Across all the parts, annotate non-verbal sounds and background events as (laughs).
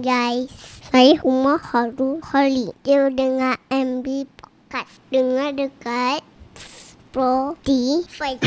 guys. Saya Umar Haru Holly. Dia dengar MB Podcast. Dengar dekat Spotify.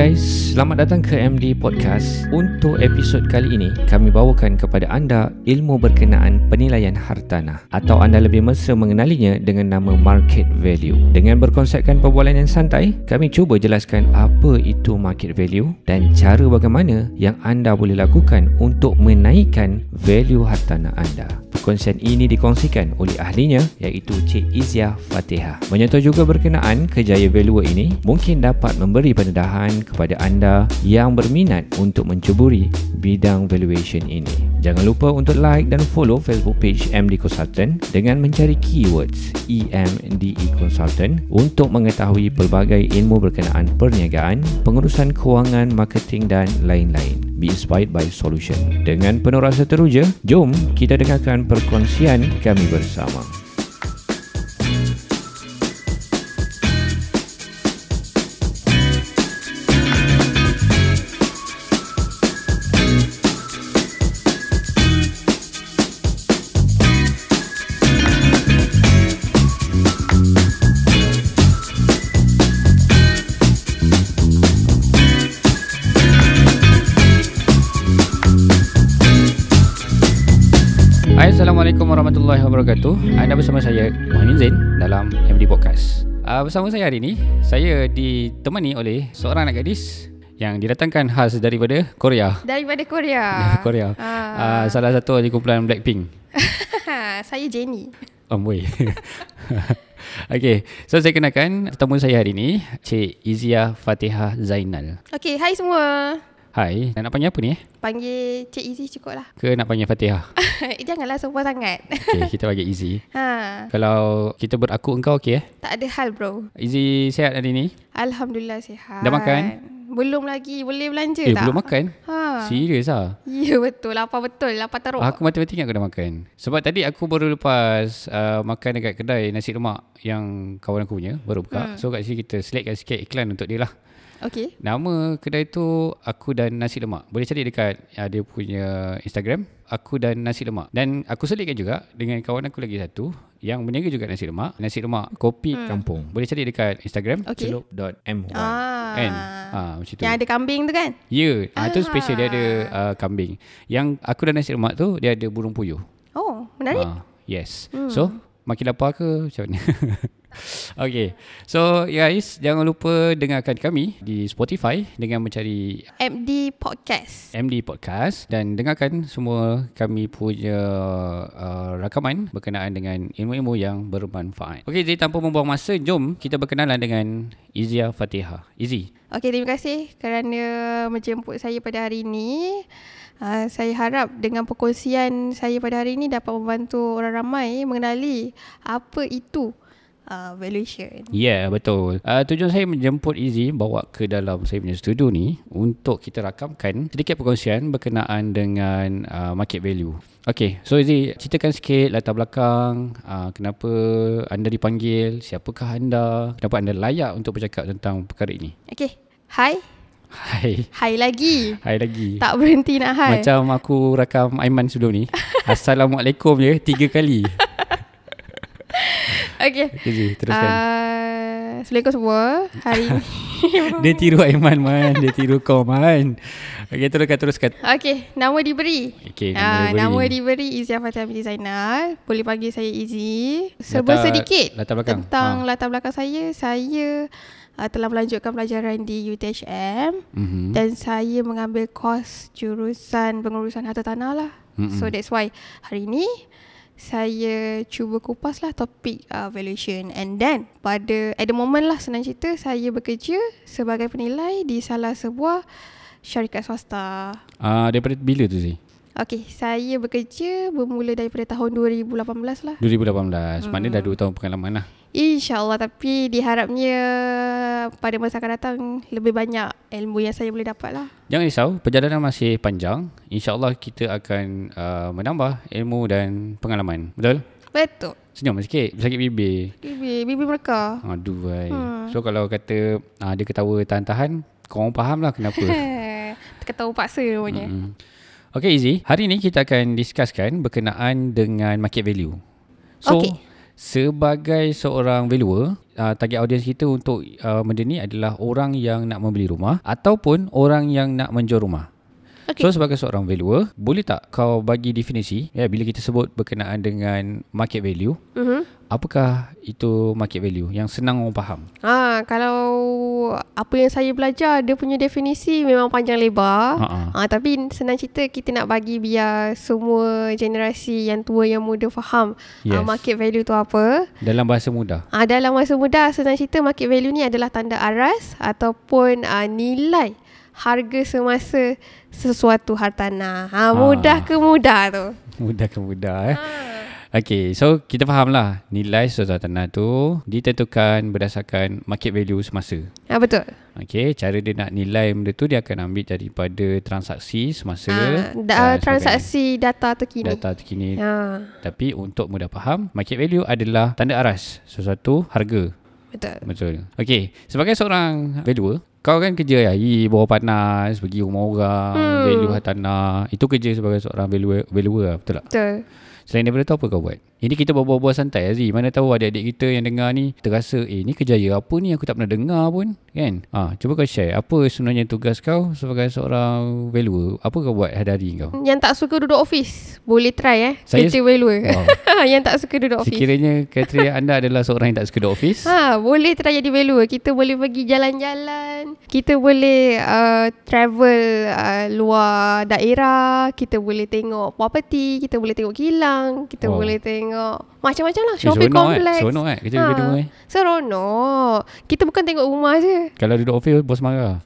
Guys, selamat datang ke MD Podcast. Untuk episod kali ini, kami bawakan kepada anda ilmu berkenaan penilaian hartanah atau anda lebih mesra mengenalinya dengan nama market value. Dengan berkonsepkan perbualan yang santai, kami cuba jelaskan apa itu market value dan cara bagaimana yang anda boleh lakukan untuk menaikkan value hartanah anda. Perkongsian ini dikongsikan oleh ahlinya iaitu Cik Izia Fatihah. Menyentuh juga berkenaan kejaya valuer ini mungkin dapat memberi pendedahan kepada anda yang berminat untuk mencuburi bidang valuation ini. Jangan lupa untuk like dan follow Facebook page MD Consultant dengan mencari keywords EMDE Consultant untuk mengetahui pelbagai ilmu berkenaan perniagaan, pengurusan kewangan, marketing dan lain-lain. Be inspired by solution. Dengan penuh rasa teruja, jom kita dengarkan perkongsian kami bersama. Hai, Assalamualaikum warahmatullahi wabarakatuh. Anda bersama saya Muhammad Zain dalam MD Podcast. Uh, bersama saya hari ini, saya ditemani oleh seorang anak gadis yang didatangkan khas daripada Korea. Daripada Korea. (laughs) Korea. Uh, Ah. salah satu ahli kumpulan Blackpink. (laughs) saya Jenny. Oh, boy. (laughs) okay, so saya kenalkan tetamu saya hari ini, Cik Izia Fatihah Zainal. Okay, hai semua. Hai, nak panggil apa ni eh? Panggil Cik Izzy cukup lah. Ke nak panggil Fatihah? (laughs) Janganlah sopan sangat. Okay, kita bagi Izzy. (laughs) ha, Kalau kita beraku engkau okey eh? tak ada hal bro. Izzy sihat hari ni? Alhamdulillah sihat. Dah makan? Belum lagi. Boleh belanja Eh, tak? belum makan? Ha. Serius ah? Ya betul. Lapar betul. Lapar teruk. Aku mati-mati ingat aku dah makan. Sebab tadi aku baru lepas uh, makan dekat kedai nasi lemak yang kawan aku punya baru buka. Hmm. So kat sini kita selectkan sikit iklan untuk dia lah. Okay. Nama kedai tu Aku dan Nasi Lemak. Boleh cari dekat uh, dia punya Instagram Aku dan Nasi Lemak. Dan aku selitkan juga dengan kawan aku lagi satu yang berniaga juga nasi lemak. Nasi lemak kopi hmm. kampung. Boleh cari dekat Instagram Okay. celup.my. Ah. Kan? Ah, macam tu. Yang ada kambing tu kan? Ya, yeah. ah. itu Ah. special dia ada uh, kambing. Yang aku dan nasi lemak tu dia ada burung puyuh. Oh, menarik. Ah, yes. Hmm. So, makin lapar ke macam mana? (laughs) (laughs) okay. So, guys, jangan lupa dengarkan kami di Spotify dengan mencari MD Podcast. MD Podcast dan dengarkan semua kami punya uh, rakaman berkenaan dengan ilmu-ilmu yang bermanfaat. Okey, jadi tanpa membuang masa, jom kita berkenalan dengan Izia Fatihah. Izzy. Okey, terima kasih kerana menjemput saya pada hari ini. Uh, saya harap dengan perkongsian saya pada hari ini dapat membantu orang ramai mengenali apa itu uh, valuation. Yeah, betul. Uh, tujuan saya menjemput Izzy bawa ke dalam saya punya studio ni untuk kita rakamkan sedikit perkongsian berkenaan dengan uh, market value. Okay, so Izzy, ceritakan sikit latar belakang, uh, kenapa anda dipanggil, siapakah anda, kenapa anda layak untuk bercakap tentang perkara ini. Okey. Hai. Hai. Hai lagi. Hai lagi. Tak berhenti nak hai. Macam aku rakam Aiman sebelum ni. (laughs) Assalamualaikum je tiga kali. Okey. Okay, Izzy, teruskan. Uh, Assalamualaikum semua. Hari (laughs) ini. (laughs) Dia tiru Aiman man. Dia tiru kau man. Okay, teruskan, teruskan. Okey, nama diberi. Okay, Ah, nama diberi. nama diberi Izzy Fatih binti Zainal. Boleh panggil saya Izzy. Serba Latar- sedikit latar belakang. tentang Ha. latar belakang saya. Saya uh, telah melanjutkan pelajaran di UTHM Mm-hmm. dan saya mengambil kos jurusan pengurusan harta tanah lah. Mm-mm. So that's why hari ini saya cuba kupas lah topik uh, valuation and then pada at the moment lah senang cerita saya bekerja sebagai penilai di salah sebuah syarikat swasta. Ah, daripada bila tu sih? Okey, saya bekerja bermula daripada tahun 2018 lah. 2018. Hmm. Maknanya dah 2 tahun pengalaman lah. InsyaAllah tapi diharapnya pada masa akan datang lebih banyak ilmu yang saya boleh dapat lah. Jangan risau, perjalanan masih panjang. InsyaAllah kita akan uh, menambah ilmu dan pengalaman. Betul? Betul. Senyum sikit, sakit bibir. Bibi, bibi mereka. Aduh, hmm. So kalau kata uh, dia ketawa tahan-tahan, korang faham lah kenapa. (laughs) Ketawa paksa namanya. Mm-mm. Okay Izzy, hari ni kita akan discusskan berkenaan dengan market value. So, Okey. Sebagai seorang valuer, uh, target audience kita untuk uh, benda ni adalah orang yang nak membeli rumah ataupun orang yang nak menjual rumah. Okey. So sebagai seorang valuer, boleh tak kau bagi definisi ya bila kita sebut berkenaan dengan market value, Mhm. apakah itu market value yang senang orang faham? Ah, kalau apa yang saya belajar dia punya definisi memang panjang lebar. Ah, tapi senang cerita kita nak bagi biar semua generasi yang tua yang muda faham Yes. ah, market value tu apa. Dalam bahasa mudah. Ah, dalam masa muda senang cerita market value ni adalah tanda aras ataupun ah, nilai harga semasa sesuatu hartanah. Ha, mudah ke mudah tu. Mudah ke mudah eh. Okay, so kita faham lah nilai sesuatu tanah tu ditentukan berdasarkan market value semasa. Ha, betul. Okay, cara dia nak nilai benda tu dia akan ambil daripada transaksi semasa Ah, dan da, transaksi data terkini. data terkini. Ha, Tapi untuk mudah faham, market value adalah tanda aras sesuatu harga. Betul. Betul. Okay, sebagai seorang valuer, kau kan kerja hari bawah panas, pergi rumah orang, Hmm. value hartanah. Itu kerja sebagai seorang valuer, valuer lah, betul tak? Betul. Selain daripada tu apa kau buat? Ini kita berbual-bual santai Aziz. Mana tahu adik-adik kita yang dengar ni terasa eh ni kerjaya apa ni aku tak pernah dengar pun kan? Ah, cuba kau share apa sebenarnya tugas kau sebagai seorang valuer? Apa kau buat hari-hari kau? Yang tak suka duduk office boleh try eh. Saya- Kerja valuer. Wow. (laughs) yang tak suka duduk office. Sekiranya kriteria anda adalah seorang yang tak suka duduk office, Ha, boleh try jadi valuer. Kita boleh pergi jalan-jalan. Kita boleh uh, travel uh, luar daerah. Kita boleh tengok property. Kita boleh tengok kilang. Kita Wow. boleh tengok macam-macam lah. eh, Shopping eh. complex. Seronok eh kerja Ha. valuer eh. Seronok. Kita bukan tengok rumah je. Kalau duduk office bos marah.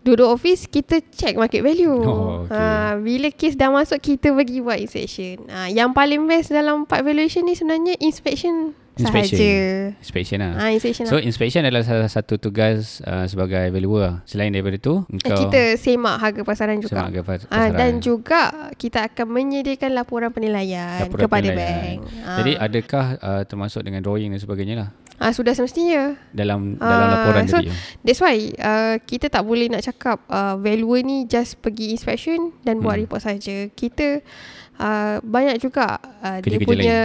Duduk office kita check market value. Oh, okay. ha, bila kes dah masuk kita pergi buat inspection. Ha, yang paling best dalam part valuation ni sebenarnya inspection, Inspection. sahaja. Inspection lah. Ha, inspection So lah. inspection adalah salah satu tugas uh, sebagai valuer. lah. Selain daripada tu, Eh, kau kita semak harga pasaran juga. semak harga Ah, pasaran. dan juga kita akan menyediakan laporan penilaian Laporan kepada penilaian. bank. Ah. Jadi adakah uh, termasuk dengan drawing dan sebagainya lah ah, sudah semestinya. dalam dalam Ah, laporan so- tadi. That's why uh, kita tak boleh nak cakap uh, valuer ni just pergi inspection dan buat Hmm. report saja. Kita uh, banyak juga uh, dia punya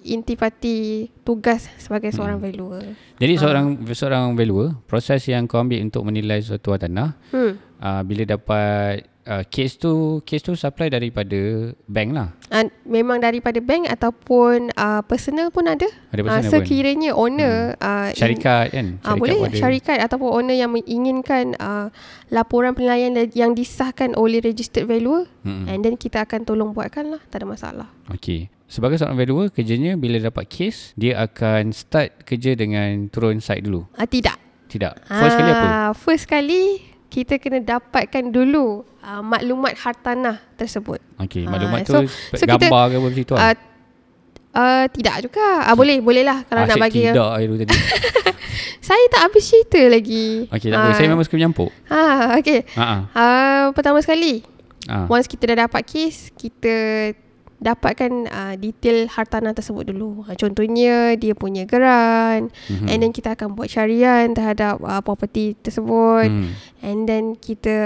intipati tugas sebagai seorang valuer. Jadi Ah. seorang seorang valuer, proses yang kau ambil untuk menilai suatu tanah, Hmm. uh, bila dapat uh, case tu case tu supply daripada bank lah. Uh, memang daripada bank ataupun uh, personal pun ada. Ada Uh, personal pun. sekiranya owner uh, in- Syarikat kan? Ah Syarikat boleh pun ada. syarikat ataupun owner yang menginginkan uh, laporan penilaian yang disahkan oleh registered valuer Mm-mm. and then kita akan tolong buatkan lah tak ada masalah. Okey. Sebagai seorang valuer, kerjanya bila dapat case, dia akan start kerja dengan turun site dulu. Ah tidak. Tidak. First kali apa? Ah, First kali kita kena dapatkan dulu uh, maklumat hartanah tersebut. Okey, Ah, maklumat tu so- so, so kita- gambar ke apa macam tu lah. Uh, uh, tidak juga. Ah boleh boleh lah kalau nak Asyik bagi yang tidak itu tadi. (laughs) Saya tak habis cerita lagi. Okey, tak apa. Saya memang suka menyampuk. Ah okey. Ha ah. Ah pertama sekali Ah. Once kita dah dapat kes, kita dapatkan uh, detail hartanah tersebut dulu. Uh, contohnya dia punya geran Mhm. and then kita akan buat syarian terhadap uh, property tersebut Hmm. and then kita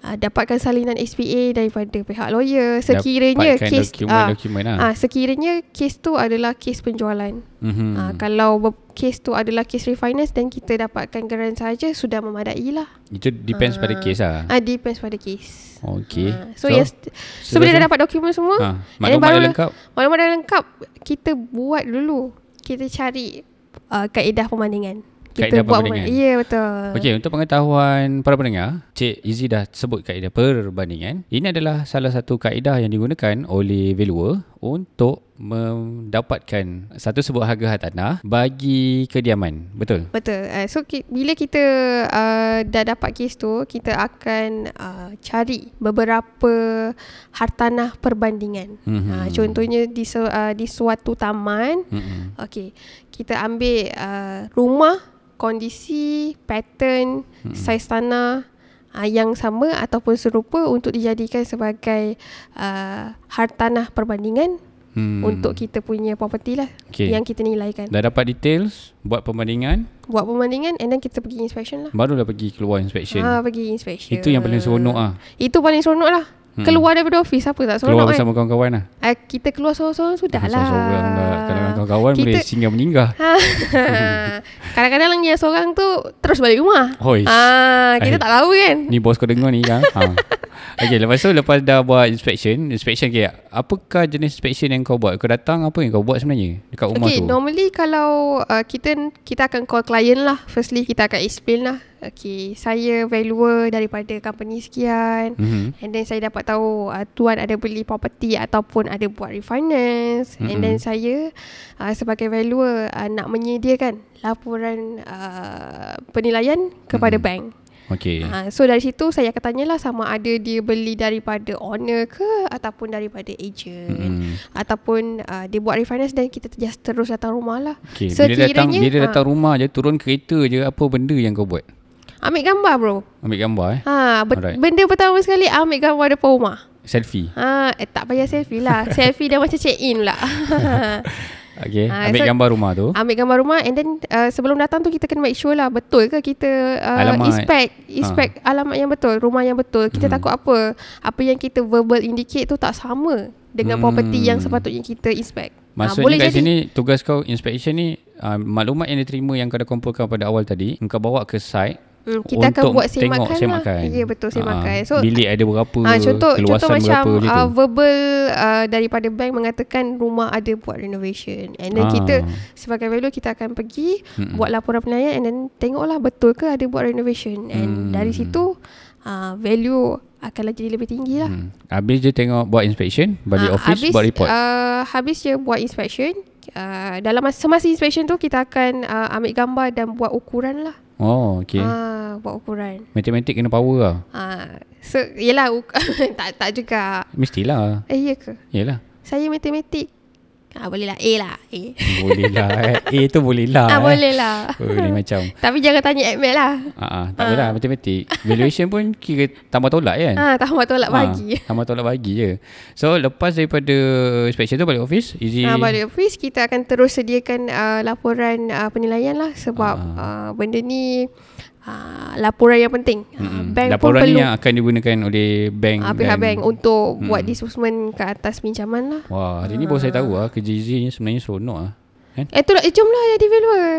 uh, dapatkan salinan SPA daripada pihak lawyer sekiranya Dapatkan kes dokumen-dokumen lah. ah sekiranya kes tu adalah kes penjualan. Mhm. Ah, kalau ber- kes tu adalah kes refinance dan kita dapatkan geran saja sudah memadai lah. Itu depends pada case lah. Ah depends pada kes. Okey. Ah, so, so, yes, so bila dah dapat dokumen semua, ha, maklumat baru- dah lengkap. Maklumat dah lengkap Kita buat dulu Kita cari uh, Kaedah pemandangan Kita Kaedah buat pemandangan. Ya betul Okey, untuk pengetahuan para pendengar, Cik Izzy dah sebut kaedah perbandingan. Ini adalah salah satu kaedah yang digunakan oleh valuer untuk mendapatkan satu sebuah harga hartanah bagi kediaman. Betul? Betul. Uh, so ki- bila kita uh, dah dapat kes tu, kita akan uh, cari beberapa hartanah perbandingan. Mhm. Uh, contohnya di uh, di suatu taman, Mm-mm. okey, kita ambil uh, rumah, kondisi, pattern, Hmm. saiz tanah uh, yang sama ataupun serupa untuk dijadikan sebagai uh, hartanah perbandingan Hmm. untuk kita punya property lah Okey. yang kita nilaikan. Dah dapat details, buat perbandingan, Buat perbandingan and then kita pergi inspection lah. barulah pergi keluar inspection. Ah, pergi inspection. Itu yang paling seronok ah. Itu paling seronok lah. Hmm. Keluar daripada office apa tak Keluar seronok kan? bersama kawan-kawan lah. Ah, kita keluar seorang-seorang sudah lah. Lah. Dengan kawan-kawan Kita- boleh singgah meninggal. Ha. (laughs) Kadang-kadang yang seorang tu terus balik rumah. Ah, kita Eh. tak tahu kan. Ni bos kau dengar ni kan. ha. (laughs) Okay, lepas tu lepas dah buat inspection, inspection okay, apakah jenis inspection yang kau buat? Kau datang apa yang kau buat sebenarnya dekat rumah Okay, tu? normally kalau uh, kita kita akan call client lah. Firstly kita akan explain lah. Okay, saya valuer daripada company sekian. Mhm. And then saya dapat tahu uh, tuan ada beli property ataupun ada buat refinance. Mm-hmm. And then saya uh, sebagai valuer uh, nak menyediakan laporan uh, penilaian kepada Mm-hmm. bank. Okay. Uh, so dari situ saya akan tanyalah sama ada dia beli daripada owner ke ataupun daripada agent. Mm-mm. Ataupun uh, dia buat refinance dan kita just terus datang rumah lah. Okay, bila datang bila datang rumah je turun kereta je apa benda yang kau buat? Ambil gambar bro. Ambil gambar eh. Ha, be- Alright. benda pertama sekali ambil gambar depan rumah. Selfie. Ha, eh, tak payah selfie lah. (laughs) selfie dah macam check in lah. (laughs) Okay, Ah, ambil so- gambar rumah tu. ambil gambar rumah and then uh, sebelum datang tu kita kena make sure lah betul ke kita uh, Alamat. inspect inspect alamat yang betul, rumah yang betul. Kita Hmm. takut apa? Apa yang kita verbal indicate tu tak sama dengan Hmm. property yang sepatutnya kita inspect. Ah, Maksudnya kat sini tugas kau inspection ni uh, maklumat yang diterima yang kau dah kumpulkan pada awal tadi kau bawa ke site Hmm, kita akan buat semakan, semakan. lah. Ya betul semakan. Ah, So bilik ada berapa, Ah, contoh contoh macam berapa uh, tu. verbal uh, daripada bank mengatakan rumah ada buat renovation and then Ah. kita sebagai valuer kita akan pergi Mm-mm. buat laporan penilaian and then tengoklah betul ke ada buat renovation and Hmm. dari situ uh, value akan jadi lebih tinggi lah. Hmm. Habis je tengok buat inspection, balik Ah, office habis, buat report. Uh, habis je buat inspection. Uh, dalam masa, semasa inspection tu kita akan uh, ambil gambar dan buat ukuran lah. Oh, okey. Ah, buat ukuran. Matematik kena power lah. Ah, so yelah (laughs) tak tak juga. Mestilah. Eh ya ke? Yalah. Saya matematik. Ah boleh lah A lah. A. Boleh lah. eh. A tu boleh lah. ah eh. boleh lah. Boleh macam. (laughs) Tapi jangan tanya admit lah. Ah, ah, tak apalah matematik. Valuation pun kira tambah tolak kan? Ah tambah tolak Ah, bagi. (laughs) tambah tolak bagi je. So lepas daripada inspection tu balik office, easy. Ah balik office kita akan terus sediakan uh, laporan uh, penilaian lah sebab Ah. uh, benda ni uh, laporan yang penting. Uh, Mm-mm. bank Laporan pun perlu yang akan digunakan oleh bank uh, pihak bank untuk Mm. buat disbursement ke atas pinjaman lah. Wah, hari ni baru saya tahu lah kerja Izzy ni sebenarnya seronok lah. Kan? Eh tu lah, eh, jomlah jadi valuer.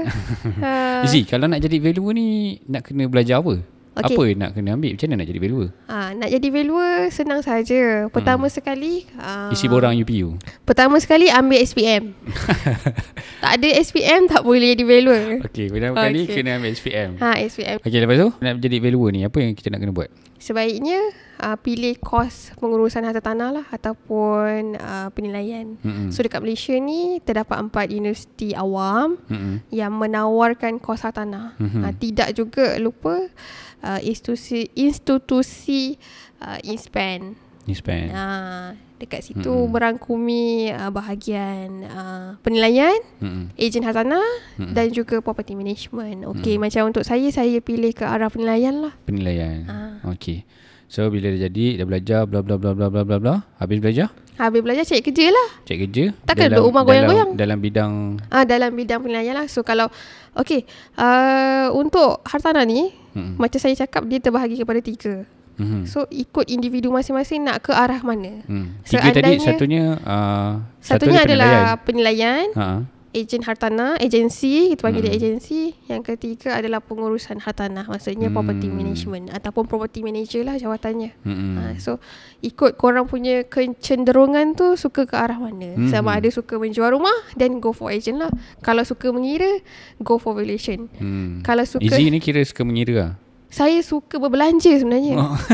uh, Izzy, kalau nak jadi valuer ni nak kena belajar apa? Okey. Apa nak kena ambil? Macam mana nak jadi valuer? Ah, nak jadi valuer senang saja. Pertama sekali ah, Isi borang UPU. Pertama sekali ambil SPM. (laughs) tak ada SPM tak boleh jadi valuer. Okey, pertama kali Okey. kena ambil SPM. Ha SPM. Okey, lepas tu nak jadi valuer ni apa yang kita nak kena buat? Sebaiknya uh, pilih kos pengurusan harta tanah lah ataupun uh, penilaian. Mm-mm. So dekat Malaysia ni terdapat empat universiti awam Mm-mm. yang menawarkan kos harta tanah. Mhm. Uh, tidak juga lupa uh, institusi institusi uh, INSPAN. Ni spend. Uh, dekat situ Mm-mm. merangkumi uh, bahagian uh, penilaian, Mm-mm. ejen hartanah Mm-mm. dan juga property management. Okey, Mm. macam untuk saya saya pilih ke arah penilaian lah. Penilaian. Ah. Okey. So bila dah jadi dah belajar bla bla bla bla bla bla bla habis belajar Habis belajar cari kerja lah. cek kerja Takkan dalam- duduk rumah goyang-goyang. dalam, dalam bidang Ah dalam bidang penilaian lah. So kalau okey, uh, untuk hartanah ni mm macam saya cakap dia terbahagi kepada tiga. Mm So ikut individu masing-masing nak ke arah mana. Hmm. Tiga tadi Seandainya- satunya uh, Satunya satu adalah penilaian, Ha. ejen hartanah, agensi, kita panggil dia Hmm. agensi. Yang ketiga adalah pengurusan hartanah, maksudnya Hmm. property management ataupun property manager lah jawatannya. Hmm. Ha, so ikut korang punya kecenderungan tu suka ke arah mana. Hmm. Sama ada suka menjual rumah then go for agent lah. Kalau suka mengira go for valuation. Hmm. Kalau suka Izzy ni kira suka mengira lah. Saya suka berbelanja sebenarnya. Oh. (laughs)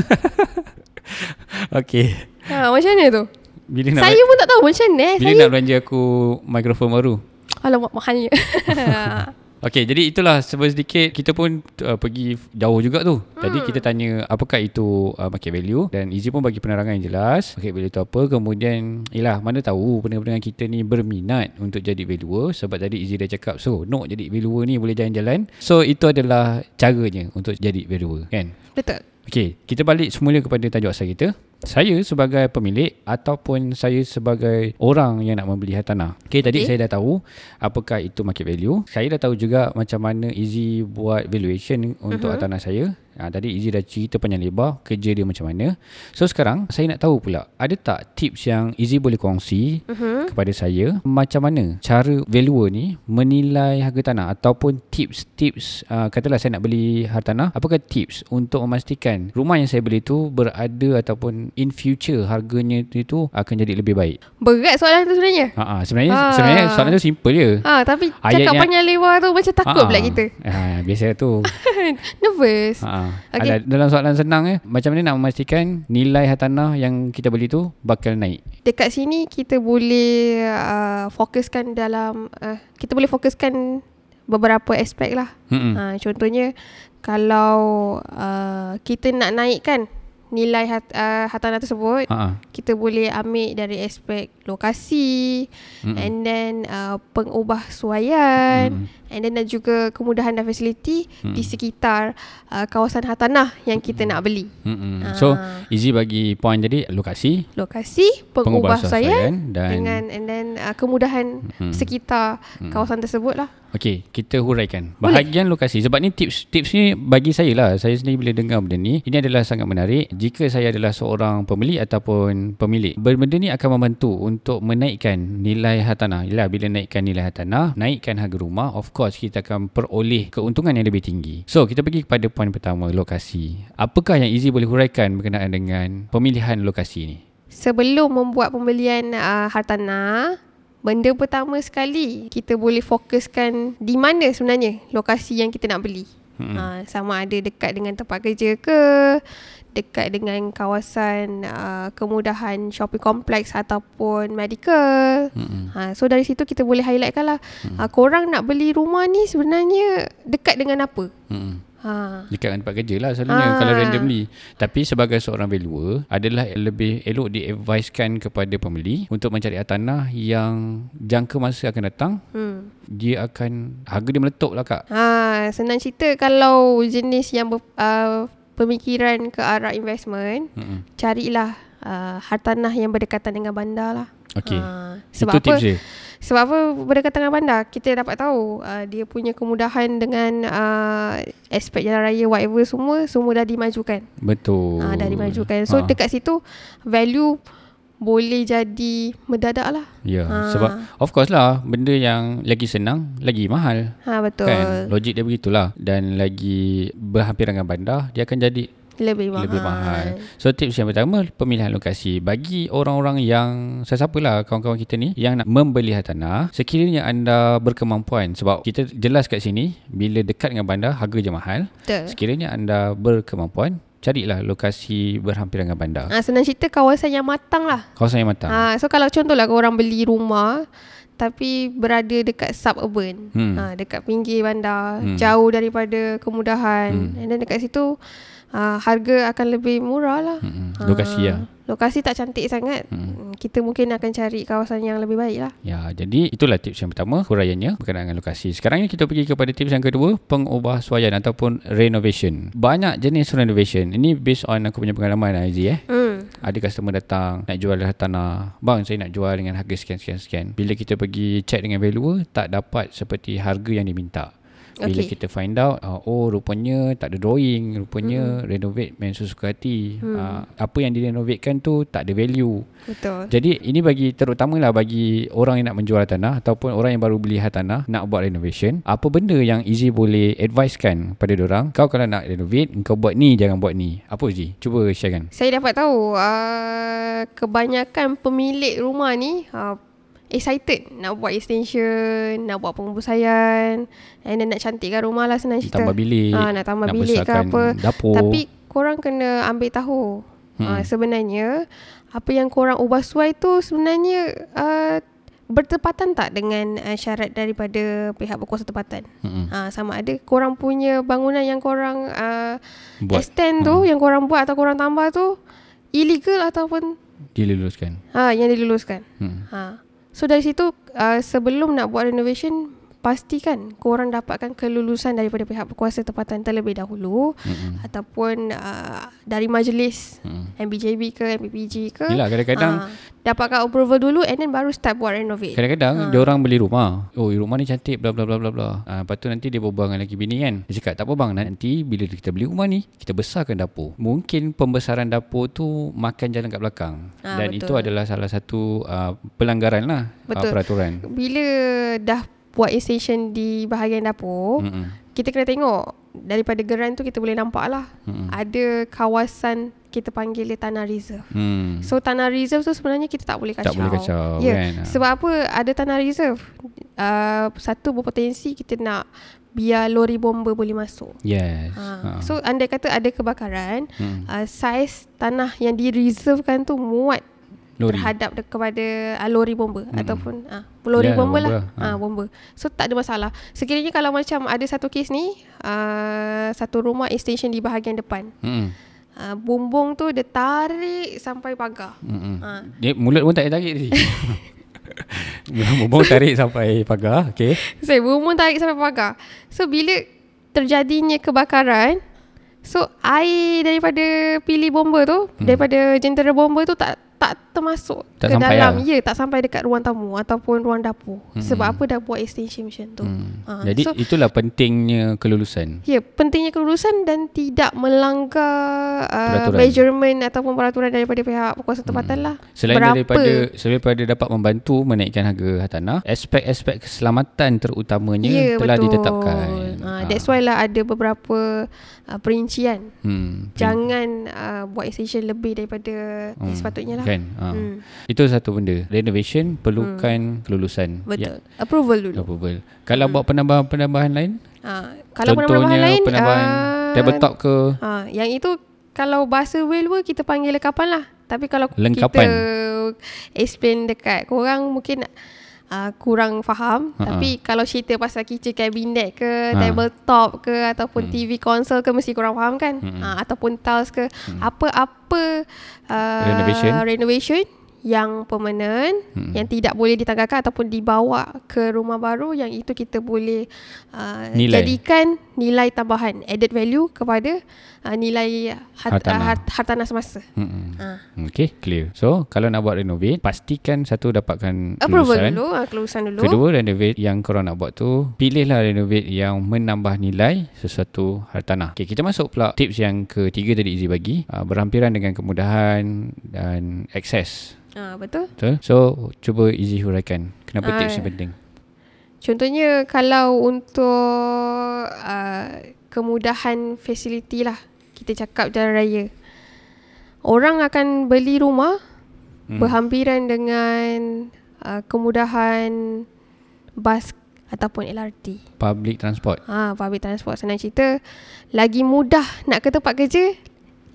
Okay Ha, macam mana tu? Bila nak Saya pun tak tahu macam mana. eh. Bila Saya nak belanja aku Mikrofon baru Alamak mahalnya. (laughs) (laughs) Okay, jadi itulah sebab sedikit kita pun uh, pergi jauh juga tu. Hmm. Tadi kita tanya apakah itu uh, market value dan Izzy pun bagi penerangan yang jelas. Market value tu apa. Kemudian, yelah mana tahu pendengar-pendengar kita ni berminat untuk jadi valuer sebab tadi Izzy dah cakap, so nak jadi valuer ni boleh jalan-jalan. So, itu adalah caranya untuk jadi valuer kan? Betul. Okey, kita balik semula kepada tajuk asal kita. Saya sebagai pemilik ataupun saya sebagai orang yang nak membeli hartanah. Okey, tadi Okey. saya dah tahu apakah itu market value. Saya dah tahu juga macam mana Easy buat valuation untuk uh-huh. hartanah saya. Ha, tadi Easy dah cerita panjang lebar kerja dia macam mana. So sekarang saya nak tahu pula, ada tak tips yang Easy boleh kongsi uh-huh. kepada saya macam mana cara valuer ni menilai harga tanah ataupun tips-tips uh, katalah saya nak beli hartanah, apakah tips untuk memastikan rumah yang saya beli tu berada ataupun in future harganya itu akan jadi lebih baik. Berat soalan tu sebenarnya. Ha ah, sebenarnya Ah. sebenarnya soalan tu simple je. Ha, tapi cakap Ayatnya- panjang lebar tu macam takut Ah, pula ah. kita. Ha, biasa tu. (laughs) Nervous. Ha. Okay. Dalam soalan senang eh, macam mana nak memastikan nilai hartanah yang kita beli tu bakal naik? Dekat sini kita boleh uh, fokuskan dalam uh, kita boleh fokuskan beberapa aspek lah. Ha, contohnya kalau uh, kita nak naikkan nilai hat, uh, hartanah tersebut, ah. kita boleh ambil dari aspek lokasi Mm-mm. and then uh, pengubah suaian Mm. and then dan juga kemudahan dan fasiliti di sekitar uh, kawasan hartanah yang kita nak beli. Hmm. Ah. So Easy bagi point tadi lokasi, Lokasi, pengubah suaian dan dengan and then uh, kemudahan Hmm. sekitar kawasan tersebut lah. Okey, kita huraikan. Boleh. Bahagian lokasi. Sebab ni tips tips ni bagi saya lah. Saya sendiri bila dengar benda ni, ini adalah sangat menarik. Jika saya adalah seorang pembeli ataupun pemilik, benda ni akan membantu untuk menaikkan nilai hartanah. Yalah, bila naikkan nilai hartanah, naikkan harga rumah, of course kita akan peroleh keuntungan yang lebih tinggi. So, kita pergi kepada poin pertama, lokasi. Apakah yang Easy boleh huraikan berkenaan dengan pemilihan lokasi ni? Sebelum membuat pembelian uh, hartanah, benda pertama sekali kita boleh fokuskan di mana sebenarnya lokasi yang kita nak beli. Hmm. Uh, sama ada dekat dengan tempat kerja ke, dekat dengan kawasan uh, kemudahan shopping complex ataupun medical. Hmm. Ha, so dari situ kita boleh highlightkan lah. Hmm. Uh, korang nak beli rumah ni sebenarnya dekat dengan apa? Hmm. Ha. Dekat dengan tempat kerja lah selalunya Ah. kalau randomly. Tapi sebagai seorang valuer adalah lebih elok diadvisekan kepada pembeli untuk mencari tanah yang jangka masa akan datang Hmm. dia akan harga dia meletup lah kak. Ha, senang cerita kalau jenis yang ber, uh, pemikiran ke arah investment, Mm-mm. carilah uh, hartanah yang berdekatan dengan bandar lah. Okey. Ha, Itu sebab apa? tips dia. Sebab apa berdekatan dengan bandar? Kita dapat tahu uh, dia punya kemudahan dengan uh, aspek jalan raya whatever semua semua dah dimajukan. Betul. Ah, dah dimajukan. So Ah. dekat situ value boleh jadi mendadak lah. Ya, Ah. sebab of course lah benda yang lagi senang lagi mahal. Ha betul. Kan? Logik dia begitulah dan lagi berhampiran dengan bandar dia akan jadi Lebih mahal. lebih mahal. So tips yang pertama pemilihan lokasi. Bagi orang-orang yang sesiapa lah kawan-kawan kita ni yang nak membeli hartanah, sekiranya anda berkemampuan sebab kita jelas kat sini bila dekat dengan bandar harga je mahal. Betul. Sekiranya anda berkemampuan, carilah lokasi berhampiran dengan bandar. Ha, senang cerita kawasan yang matang lah. Kawasan yang matang. Ha, so kalau contohlah orang beli rumah tapi berada dekat suburban. Hmm. Ha, dekat pinggir bandar, Hmm. jauh daripada kemudahan. Hmm. And then dekat situ uh, harga akan lebih murah lah. Mm-mm. Lokasi lah. Lokasi tak cantik sangat. Hmm. Kita mungkin akan cari kawasan yang lebih baik lah. Ya, jadi itulah tips yang pertama, huraiannya berkenaan dengan lokasi. Sekarang ni kita pergi kepada tips yang kedua, pengubah suaian ataupun renovation. Banyak jenis renovation. Ini based on aku punya pengalaman Aziz eh. Hmm. Ada customer datang nak jual tanah. Bang, saya nak jual dengan harga sekian sekian sekian. Bila kita pergi check dengan valuer, tak dapat seperti harga yang diminta. Bila Okay. kita find out uh, oh rupanya tak ada drawing, rupanya hmm. renovate main sesuka hati. Hmm. Uh, apa yang direnovatekan tu tak ada value. Betul. Jadi ini bagi terutamalah bagi orang yang nak menjual tanah ataupun orang yang baru beli hartanah nak buat renovation, apa benda yang Easy boleh advisekan pada orang? Kau kalau nak renovate, kau buat ni jangan buat ni. Apa Easy? Cuba sharekan. Saya dapat tahu uh, kebanyakan pemilik rumah ni uh, excited nak buat extension, nak buat pembusayan, and then nak cantikkan rumah lah senang cerita. Tambah bilik, Ah, nak tambah nak bilik ke apa. dapur. Tapi korang kena ambil tahu. Hmm. Uh, sebenarnya apa yang korang ubah suai tu sebenarnya uh, bertepatan tak dengan uh, syarat daripada pihak berkuasa tempatan. Mm-mm. Uh, sama ada korang punya bangunan yang korang uh, Buat. extend tu, yang korang buat atau korang tambah tu illegal ataupun Diluluskan. ha, yang diluluskan. Hmm. Ha. So dari situ uh, sebelum nak buat renovation pastikan korang dapatkan kelulusan daripada pihak berkuasa tempatan terlebih dahulu Mm-mm. ataupun uh, dari majlis Mm. MBJB ke MPPG ke. Yelah kadang-kadang Ah, dapatkan approval dulu and then baru start buat renovate. Kadang-kadang Ha. dia orang beli rumah. Oh, rumah ni cantik bla bla bla bla bla. Ah, lepas tu nanti dia berbual dengan lelaki bini kan. Dia cakap, "Tak apa bang, nanti bila kita beli rumah ni, kita besarkan dapur." Mungkin pembesaran dapur tu makan jalan kat belakang. Ah, Dan betul. itu adalah salah satu uh, pelanggaran lah uh, peraturan. Bila dah buat extension di bahagian dapur, Mm-mm. kita kena tengok daripada geran tu kita boleh nampak lah Mm-mm. ada kawasan kita panggil dia tanah reserve. Hmm. So tanah reserve tu sebenarnya kita tak boleh kacau. Tak boleh kacau, Ya. kan? Sebab apa ada tanah reserve. Uh, satu berpotensi kita nak biar lori bomba boleh masuk. Yes. Ha. So andai kata ada kebakaran, Hmm. uh, saiz tanah yang direservekan tu muat Lori. terhadap de- kepada uh, lori bomba hmm. ataupun uh, lori Ya, bomba bomba lah. lah. Ah bomba. So tak ada masalah. Sekiranya kalau macam ada satu kes ni, uh, satu rumah extension di bahagian depan. Hmm. Uh, bumbung tu dia tarik sampai pagar. Hmm. Ha. Dia mulut pun tak payah tarik tadi. (laughs) Bumbung tarik sampai pagar, okey. So bumbung tarik sampai pagar. So bila terjadinya kebakaran, so air daripada pilih bomba tu, hmm. daripada jentera bomba tu tak tak termasuk Tak ke sampai dalam. lah. Ya, tak sampai dekat ruang tamu ataupun ruang dapur. Hmm. Sebab apa dah buat extension macam tu. Hmm. Ah, Jadi so, itulah pentingnya kelulusan. Ya, pentingnya kelulusan dan tidak melanggar uh, Peraturan. measurement ataupun peraturan daripada pihak berkuasa tempatan lah. Selain Berapa? daripada selain daripada dapat membantu menaikkan harga hartanah, aspek-aspek keselamatan terutamanya Ya, telah betul. ditetapkan. Uh, that's why lah ada beberapa uh, perincian. hmm. Jangan uh, buat extension lebih daripada hmm. sepatutnya lah. Kan? Ha. Hmm. Itu satu benda. Renovation perlukan kelulusan. Betul. Approval dulu. Ya, approval. Kalau buat penambahan-penambahan lain, Uh, kalau contohnya penambahan lain, penambahan ah, tabletop ke uh, yang itu kalau bahasa Wales kita panggil lengkapan lah. Tapi kalau Lengkapan. kita explain dekat korang mungkin uh, kurang faham. Ha-ha. Tapi kalau cerita pasal kitchen cabinet ke, Ha. tabletop ke ataupun Hmm. TV console ke mesti korang faham kan? Hmm. Uh, ataupun tiles ke, apa-apa uh, Renovation. renovation yang permanent Hmm. yang tidak boleh ditanggalkan ataupun dibawa ke rumah baru yang itu kita boleh uh, Nilai. jadikan nilai tambahan added value kepada uh, nilai hat, Hartanah. hartanah. Uh, hart, hartanah semasa. Hmm. Uh. Okay, clear. So, kalau nak buat renovate, pastikan satu dapatkan Approval kelulusan. dulu, uh, kelulusan dulu. Kedua, renovate yang korang nak buat tu, pilihlah renovate yang menambah nilai sesuatu hartanah. Okay, kita masuk pula tips yang ketiga tadi Izzy bagi. Uh, berhampiran dengan kemudahan dan akses. Uh, betul. Betul? So, cuba Izzy huraikan. Kenapa Ah. tips ni penting? Contohnya kalau untuk uh, kemudahan fasiliti lah kita cakap jalan raya. Orang akan beli rumah hmm. berhampiran dengan uh, kemudahan bas ataupun LRT. Public transport. Ha, public transport senang cerita lagi mudah nak ke tempat kerja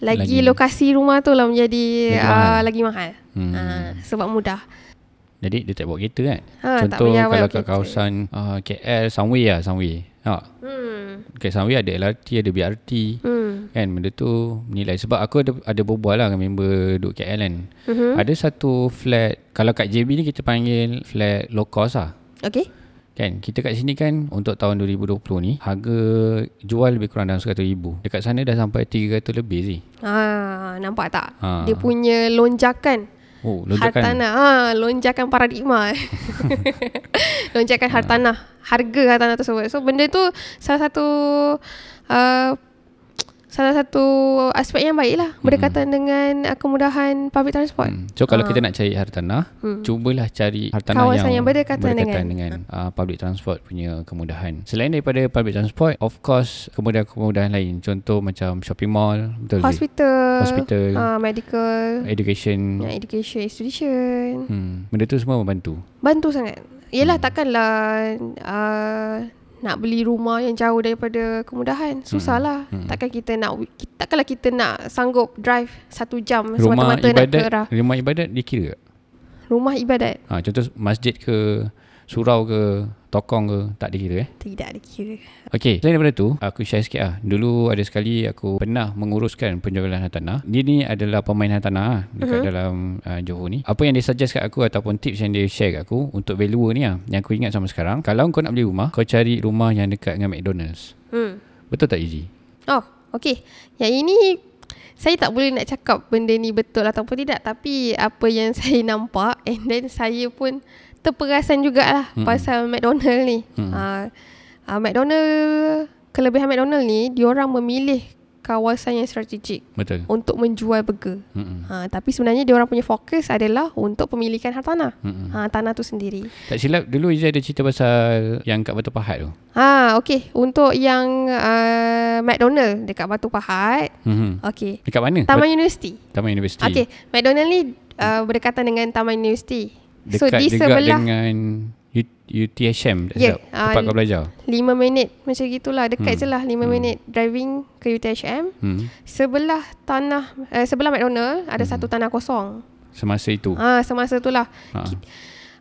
lagi, Lagi- lokasi rumah tu lah menjadi Lagi uh, mahal. lagi mahal. Hmm. Ha, sebab mudah. Jadi, dia tak bawa kereta kan? Ha, Contoh kalau kat kereta. kawasan uh, KL, Sunway lah, Sunway. Ha, Hmm. kat Sunway ada LRT, ada BRT. Hmm. Kan benda tu nilai Sebab aku ada ada berbual lah dengan member duduk KL kan Mhm. Ada satu flat Kalau kat JB ni kita panggil flat low cost lah Okey. Kan kita kat sini kan Untuk tahun 2020 ni Harga jual lebih kurang dalam RM100,000 Dekat sana dah sampai 300 lebih sih Ha, nampak tak? Ha. Dia punya lonjakan Oh lonjakan hartanah. Ha, lonjakan paradigma. (laughs) lonjakan hartanah. Harga hartanah tersebut. So benda tu salah satu uh, salah satu aspek yang baik lah berdekatan dengan uh, kemudahan public transport. Hmm. So kalau Ah. kita nak cari hartanah, Hmm. cubalah cari hartanah Kawasan yang, yang berdekatan dengan, dengan- dengan uh, public transport punya kemudahan. Selain daripada public transport, of course kemudahan-kemudahan lain. Contoh macam shopping mall, betul? Hospital, Hospital, uh, medical, education. yeah, education institution. Hmm. Benda tu semua membantu. Bantu sangat. Yelah Hmm. takkanlah uh, nak beli rumah yang jauh daripada kemudahan. Susah Hmm. lah. Hmm. Takkan kita nak kita, takkanlah kita nak sanggup drive satu jam Rumah semata-mata nak ke ibadat, arah rumah ibadat dikira rumah ibadat. Ha, contoh masjid ke, surau ke, tokong ke, tak dikira eh? Tidak dikira. Okey, selain daripada tu, aku share sikit lah. Dulu ada sekali aku pernah menguruskan penjualan hartanah. Dia ni adalah pemain hartanah lah dekat Mhm. dalam uh, Johor ni. Apa yang dia suggest kat aku ataupun tips yang dia share kat aku untuk valuer ni lah. Yang aku ingat sampai sekarang. Kalau kau nak beli rumah, kau cari rumah yang dekat dengan McDonald's. Hmm. Betul tak Izzy? Oh, okey. Yang ini saya tak boleh nak cakap benda ni betul ataupun tidak tapi apa yang (laughs) saya nampak and then saya pun terperasan jugalah hmm. pasal McDonald ni. Mm-mm. Uh, uh, McDonald kelebihan McDonald ni diorang memilih kawasan yang strategik Betul. untuk menjual burger. Mm-mm. Ha, tapi sebenarnya diorang punya fokus adalah untuk pemilikan hartanah. Mm-mm. Ha, tanah tu sendiri. Tak silap dulu Izzy ada cerita pasal yang kat Batu Pahat tu. Ha, okey. Untuk yang uh, McDonald dekat Batu Pahat. Mm-hmm. Okey. Dekat mana? Taman Universiti. Taman Universiti. Okey, McDonald ni uh, berdekatan dengan Taman Universiti. So Dekat di juga sebelah dengan U- UTHM Ya, silap. Tempat ah, kau belajar. 5 minit macam gitulah dekat Hmm. je lah 5 Hmm. minit driving ke UTHM. Hmm. Sebelah tanah eh, sebelah McDonald ada Hmm. satu tanah kosong. Semasa itu. Ah semasa tu lah. Ha.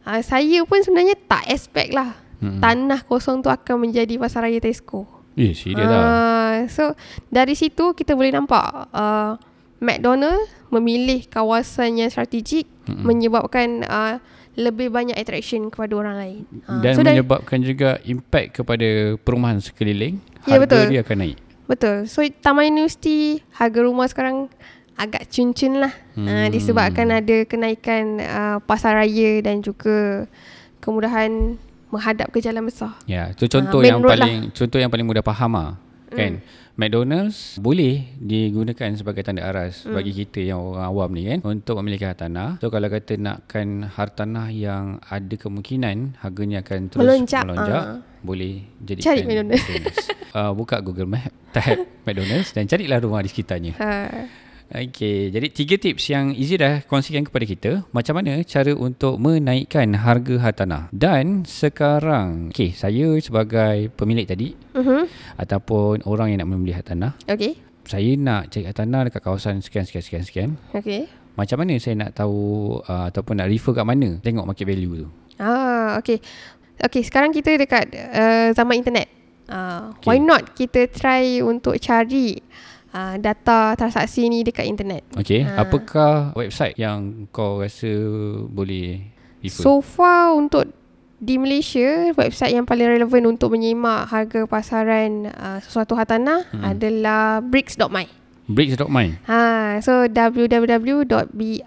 Ah, saya pun sebenarnya tak expect lah Hmm. tanah kosong tu akan menjadi pasar raya Tesco. Eh, serius lah. Ah, so dari situ kita boleh nampak uh, McDonald memilih kawasan yang strategik Mm-mm. menyebabkan uh, lebih banyak attraction kepada orang lain. Ah, Dan so dari- menyebabkan juga impact kepada perumahan sekeliling. Ya, harga betul. dia akan naik. Betul. So Taman Universiti harga rumah sekarang agak cun-cun lah. Hmm. Uh, disebabkan ada kenaikan uh, pasar raya dan juga kemudahan menghadap ke jalan besar. Ya, tu contoh Ah, main yang paling contoh yang paling mudah faham ah. Kan? McDonald's boleh digunakan sebagai tanda aras Hmm. bagi kita yang orang awam ni kan untuk memiliki hartanah. So kalau kata nakkan hartanah yang ada kemungkinan harganya akan terus Melonjak, melonjak ah. boleh jadikan Cari McDonald's. (laughs) uh, buka Google Map, (laughs) type McDonald's dan carilah rumah di sekitarnya. Ha. Okey, jadi tiga tips yang Izzy dah kongsikan kepada kita macam mana cara untuk menaikkan harga hartanah. Dan sekarang, okey, saya sebagai pemilik tadi Uh-huh. ataupun orang yang nak membeli hartanah, Okay. saya nak cari hartanah dekat kawasan sekian sekian sekian sekian. Okay. Macam mana saya nak tahu uh, ataupun nak refer kat mana tengok market value tu. Ah, okay. Okay, sekarang kita dekat uh, zaman internet. Uh, okay. Why not kita try untuk cari uh, data transaksi ni dekat internet. Okey, Ah. apakah website yang kau rasa boleh refer? So far untuk di Malaysia, website yang paling relevan untuk menyimak harga pasaran uh, sesuatu hartanah hmm. adalah bricks.my. Bricks.my Ha, so www.bri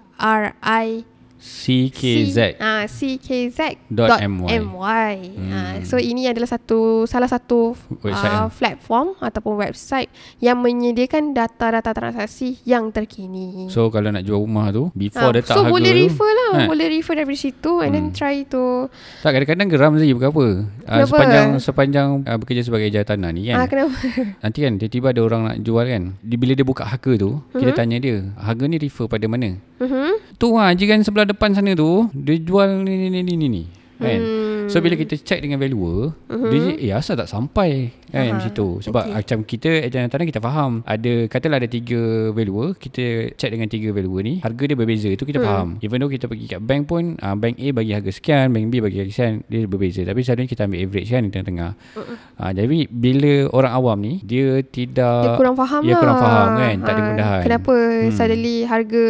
CKZ Ah, CKZ Dot my. my. Ah, Hmm. so ini adalah satu salah satu Website uh, lah. platform ataupun website yang menyediakan data-data transaksi yang terkini. So kalau nak jual rumah tu Before Ah, letak so harga boleh tu refer lah, Eh. boleh refer dari situ and then Hmm. try to Tak kadang-kadang geram Zee Berapa uh, Kenapa? Sepanjang Sepanjang uh, bekerja sebagai jawatan ni kan ah kenapa? (laughs) Nanti kan Tiba-tiba ada orang nak jual kan Bila dia buka harga tu Kita Mhm. tanya dia Harga ni refer pada mana Mhm. Tu lah jiran sebelah depan sana tu Dia jual ni ni ni ni, ni kan Hmm. So bila kita check dengan valuer Mhm. Dia eh asal tak sampai kan Aha, macam tu Sebab okay. macam kita Ejen tanah kita faham Ada Katalah ada tiga valuer Kita check dengan tiga valuer ni Harga dia berbeza Itu kita Hmm. faham Even though kita pergi kat bank pun uh, Bank A bagi harga sekian Bank B bagi harga sekian Dia berbeza Tapi selalunya kita ambil average kan Di tengah-tengah uh, Jadi bila orang awam ni Dia tidak Dia kurang faham dia lah. kurang faham kan, tak ada Ah, kemudahan. Kenapa Hmm. suddenly harga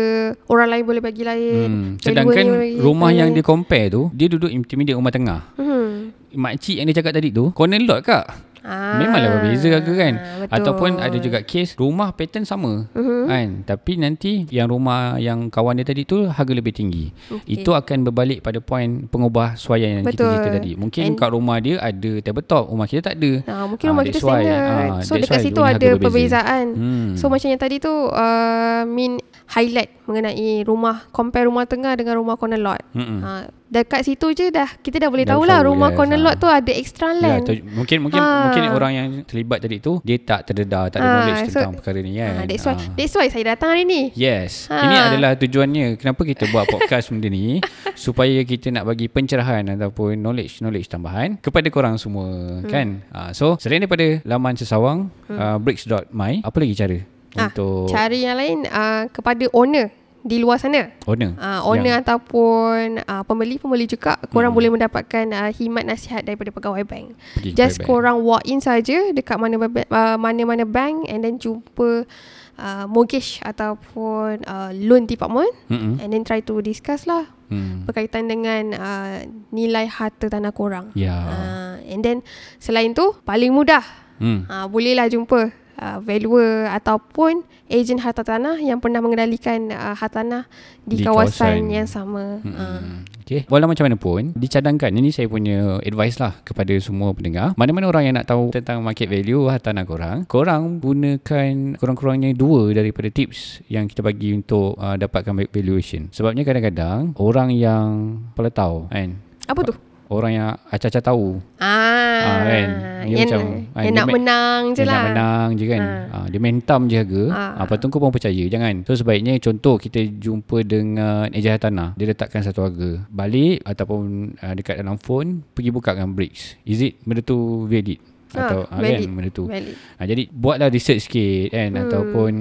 orang lain boleh bagi lain. Hmm. Sedangkan rumah yang dia compare tu Dia duduk intermediate rumah tengah Hmm. Makcik yang dia cakap tadi tu Corner lot kak Ah, Memanglah berbeza harga kan betul. Ataupun ada juga kes Rumah pattern sama uh-huh. kan Tapi nanti Yang rumah Yang kawan dia tadi tu Harga lebih tinggi Okey. Itu akan berbalik pada poin Pengubah suaian yang Betul. kita cerita tadi Mungkin And- kat rumah dia Ada tabletop Rumah kita tak ada Ah, mungkin Ah, rumah kita that's why. standard. Ah, so dekat situ ada berbeza. perbezaan. Hmm. So macam yang tadi tu uh, Min highlight mengenai rumah compare rumah tengah dengan rumah corner lot. Ha, dekat situ je dah kita dah boleh Dah tahu lah tahu, rumah yes, corner ah. lot tu ada extra Ya, land. tu, mungkin mungkin Ah. mungkin orang yang terlibat tadi tu dia tak terdedah, tak ada Ah, knowledge so- tentang perkara ni kan. Ha, that's why Ah. that's why saya datang hari ni. Yes. Ha. Ini adalah tujuannya kenapa kita buat podcast benda ni (laughs) supaya kita nak bagi pencerahan ataupun knowledge knowledge tambahan kepada korang semua hmm. kan. Uh, so selain daripada laman sesawang hmm. uh, bricks.my apa lagi cara Ah, untuk Cara yang lain uh, kepada owner di luar sana. owner? Uh, owner Yang- ataupun uh, pembeli-pembeli juga korang boleh mendapatkan uh, khidmat nasihat daripada pegawai bank. pergi Just bank. korang walk in saja dekat mana uh, mana-mana bank and then jumpa uh, mortgage ataupun uh, loan department Mm-mm. and then try to discuss lah Hmm. berkaitan dengan uh, nilai harta tanah korang. Ya. Uh, and then selain tu paling mudah Hmm. uh, bolehlah jumpa uh, valuer ataupun ejen harta tanah yang pernah mengendalikan uh, harta tanah di, Di kawasan, kawasan. yang sama. Uh. Hmm. Okay. Walau macam mana pun, dicadangkan. Ini saya punya advice lah kepada semua pendengar. Mana-mana orang yang nak tahu tentang market value harta tanah korang, korang gunakan kurang-kurangnya dua daripada tips yang kita bagi untuk uh, dapatkan valuation. Sebabnya kadang-kadang orang yang kepala tahu kan, Apa tu? Orang yang acah-acah tahu Ah, Ah, kan? Dia yang, macam, ah, yang dia nak menang je dia lah. nak menang je kan ah. Dia main tam je harga Ah. ah. Lepas tu kau pun percaya Jangan So sebaiknya contoh Kita jumpa dengan Ejen Tanah Dia letakkan satu harga Balik Ataupun uh, dekat dalam phone Pergi buka dengan bricks Is it benda tu valid? Ah, Atau ah, valid. kan benda tu Valid. ah, Jadi buatlah research sikit kan hmm. Ataupun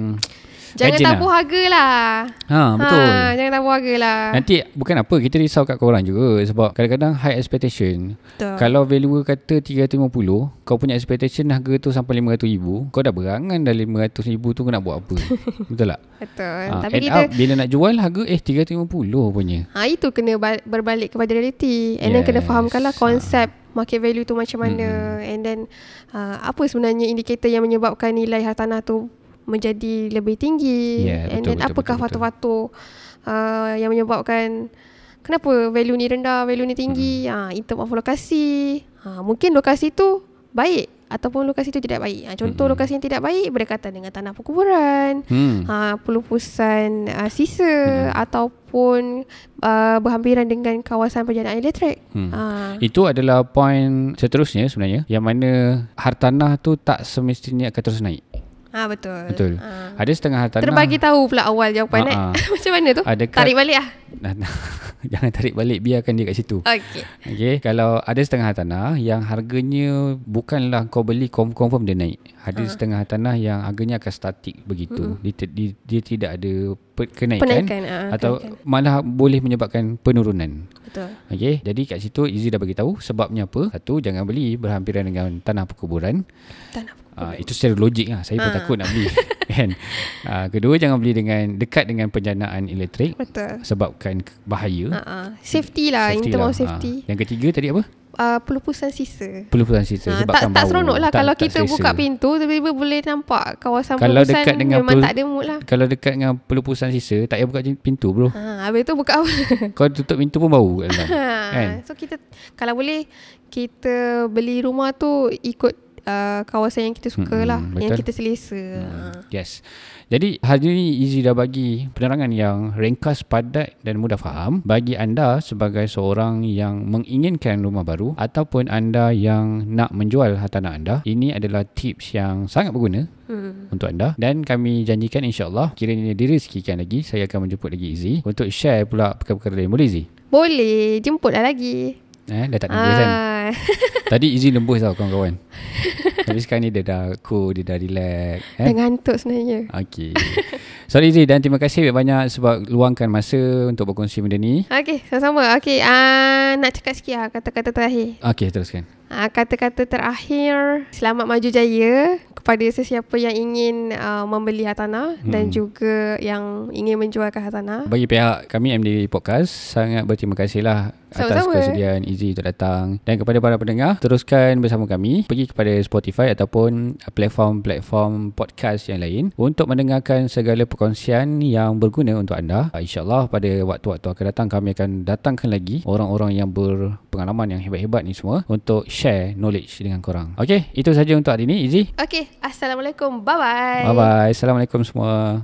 Jangan Rajin tabu harga lah. Ha betul Ha, jangan tabu harga lah. Nanti bukan apa Kita risau kat korang juga Sebab kadang-kadang high expectation Betul. Kalau valuer kata 350 Kau punya expectation harga tu sampai 500 ribu Kau dah berangan dah 500 ribu tu kau nak buat apa (laughs) Betul tak? Betul. Ha, Tapi end kita up bila nak jual harga eh 350 punya ha, itu kena ba- berbalik kepada realiti. And then kena Yes. fahamkanlah konsep market value tu macam mana. And then uh, apa sebenarnya indikator yang menyebabkan nilai hartanah tu menjadi lebih tinggi. Yeah, And betul, then betul, apakah betul, betul. faktor-faktor uh, yang menyebabkan kenapa value ni rendah, value ni tinggi. Ha, in term of lokasi. Ha, mungkin lokasi tu baik ataupun lokasi tu tidak baik. Ha, contoh lokasi yang tidak baik berdekatan dengan tanah perkuburan. hmm. ha, pelupusan uh, sisa hmm. ataupun uh, berhampiran dengan kawasan perjalanan elektrik. Hmm. Ha, Itu adalah poin seterusnya sebenarnya Yang mana hartanah tu tak semestinya akan terus naik ha betul. Betul Ha. Ada setengah hartanah Terbagi tahu pula awal jawapan eh. Ha, (laughs) ha. Macam mana tu? Ada kat- Tarik balik ah. (laughs) Jangan tarik balik Biarkan dia kat situ Okey. Okay, kalau ada setengah tanah yang harganya bukanlah kau beli confirm, dia naik. Ada uh. setengah tanah yang harganya akan statik begitu. Uh. Dia, dia, dia tidak ada kenaikan, Penaikan, ah, atau kenaikan. malah boleh menyebabkan penurunan. Betul. Okay, jadi kat situ Izzy dah bagi tahu sebabnya apa. Satu, jangan beli berhampiran dengan tanah perkuburan. Tanah Uh, itu secara logik lah. Saya pun Ah. takut nak beli. (laughs) kan? Uh, kedua, jangan beli dengan dekat dengan penjanaan elektrik Betul. sebabkan bahaya. Ha ah. Safety lah in term of Ah. safety. Yang ketiga tadi apa? Uh, pelupusan sisa. Pelupusan sisa Ha, sebabkan tak tak bau. seronok lah Tak- kalau tak kita selesa. buka pintu tiba-tiba boleh nampak kawasan Kalau pelupusan dekat dengan memang pel- tak ada mood lah. Kalau dekat dengan pelupusan sisa Tak payah buka pintu bro Ha, habis tu buka apa? (laughs) Kau tutup pintu pun bau kat dalam Ha, (laughs) Kan? So kita kalau boleh kita beli rumah tu ikut uh, kawasan yang kita suka lah, yang betul. kita selesa. Hmm, Yes Jadi hari ini Izzy dah bagi penerangan yang ringkas, padat dan mudah faham Bagi anda sebagai seorang yang menginginkan rumah baru Ataupun anda yang nak menjual hartanah anda Ini adalah tips yang sangat berguna Hmm. untuk anda dan kami janjikan insyaAllah kiranya direzekikan lagi saya akan menjemput lagi Izzy untuk share pula perkara-perkara lain boleh Izzy? Boleh, jemputlah lagi. Eh, dah tak nervous kan? Ah, (laughs) Tadi Izzy lembus tau kawan-kawan Tapi sekarang ni dia dah cool, dia dah relax eh? dah ngantuk sebenarnya. Okay Sorry Izzy dan terima kasih banyak sebab luangkan masa untuk berkongsi benda ni Okey, sama-sama. Okey, uh, nak cakap sikit lah kata-kata terakhir. Okay teruskan uh, kata-kata terakhir selamat maju jaya kepada sesiapa yang ingin uh, membeli hartanah hmm. dan juga yang ingin menjualkan hartanah. Bagi pihak kami MD Podcast sangat berterima kasihlah atas Sama-sama. kesediaan Izzy untuk datang dan kepada para pendengar teruskan bersama kami pergi kepada Spotify ataupun platform-platform podcast yang lain untuk mendengarkan segala perkongsian yang berguna untuk anda insyaallah pada waktu-waktu akan datang kami akan datangkan lagi orang-orang yang berpengalaman yang hebat-hebat ni semua untuk share knowledge dengan korang. Okey, itu saja untuk hari ini Izzy? Okey, Assalamualaikum. Bye bye bye bye Assalamualaikum semua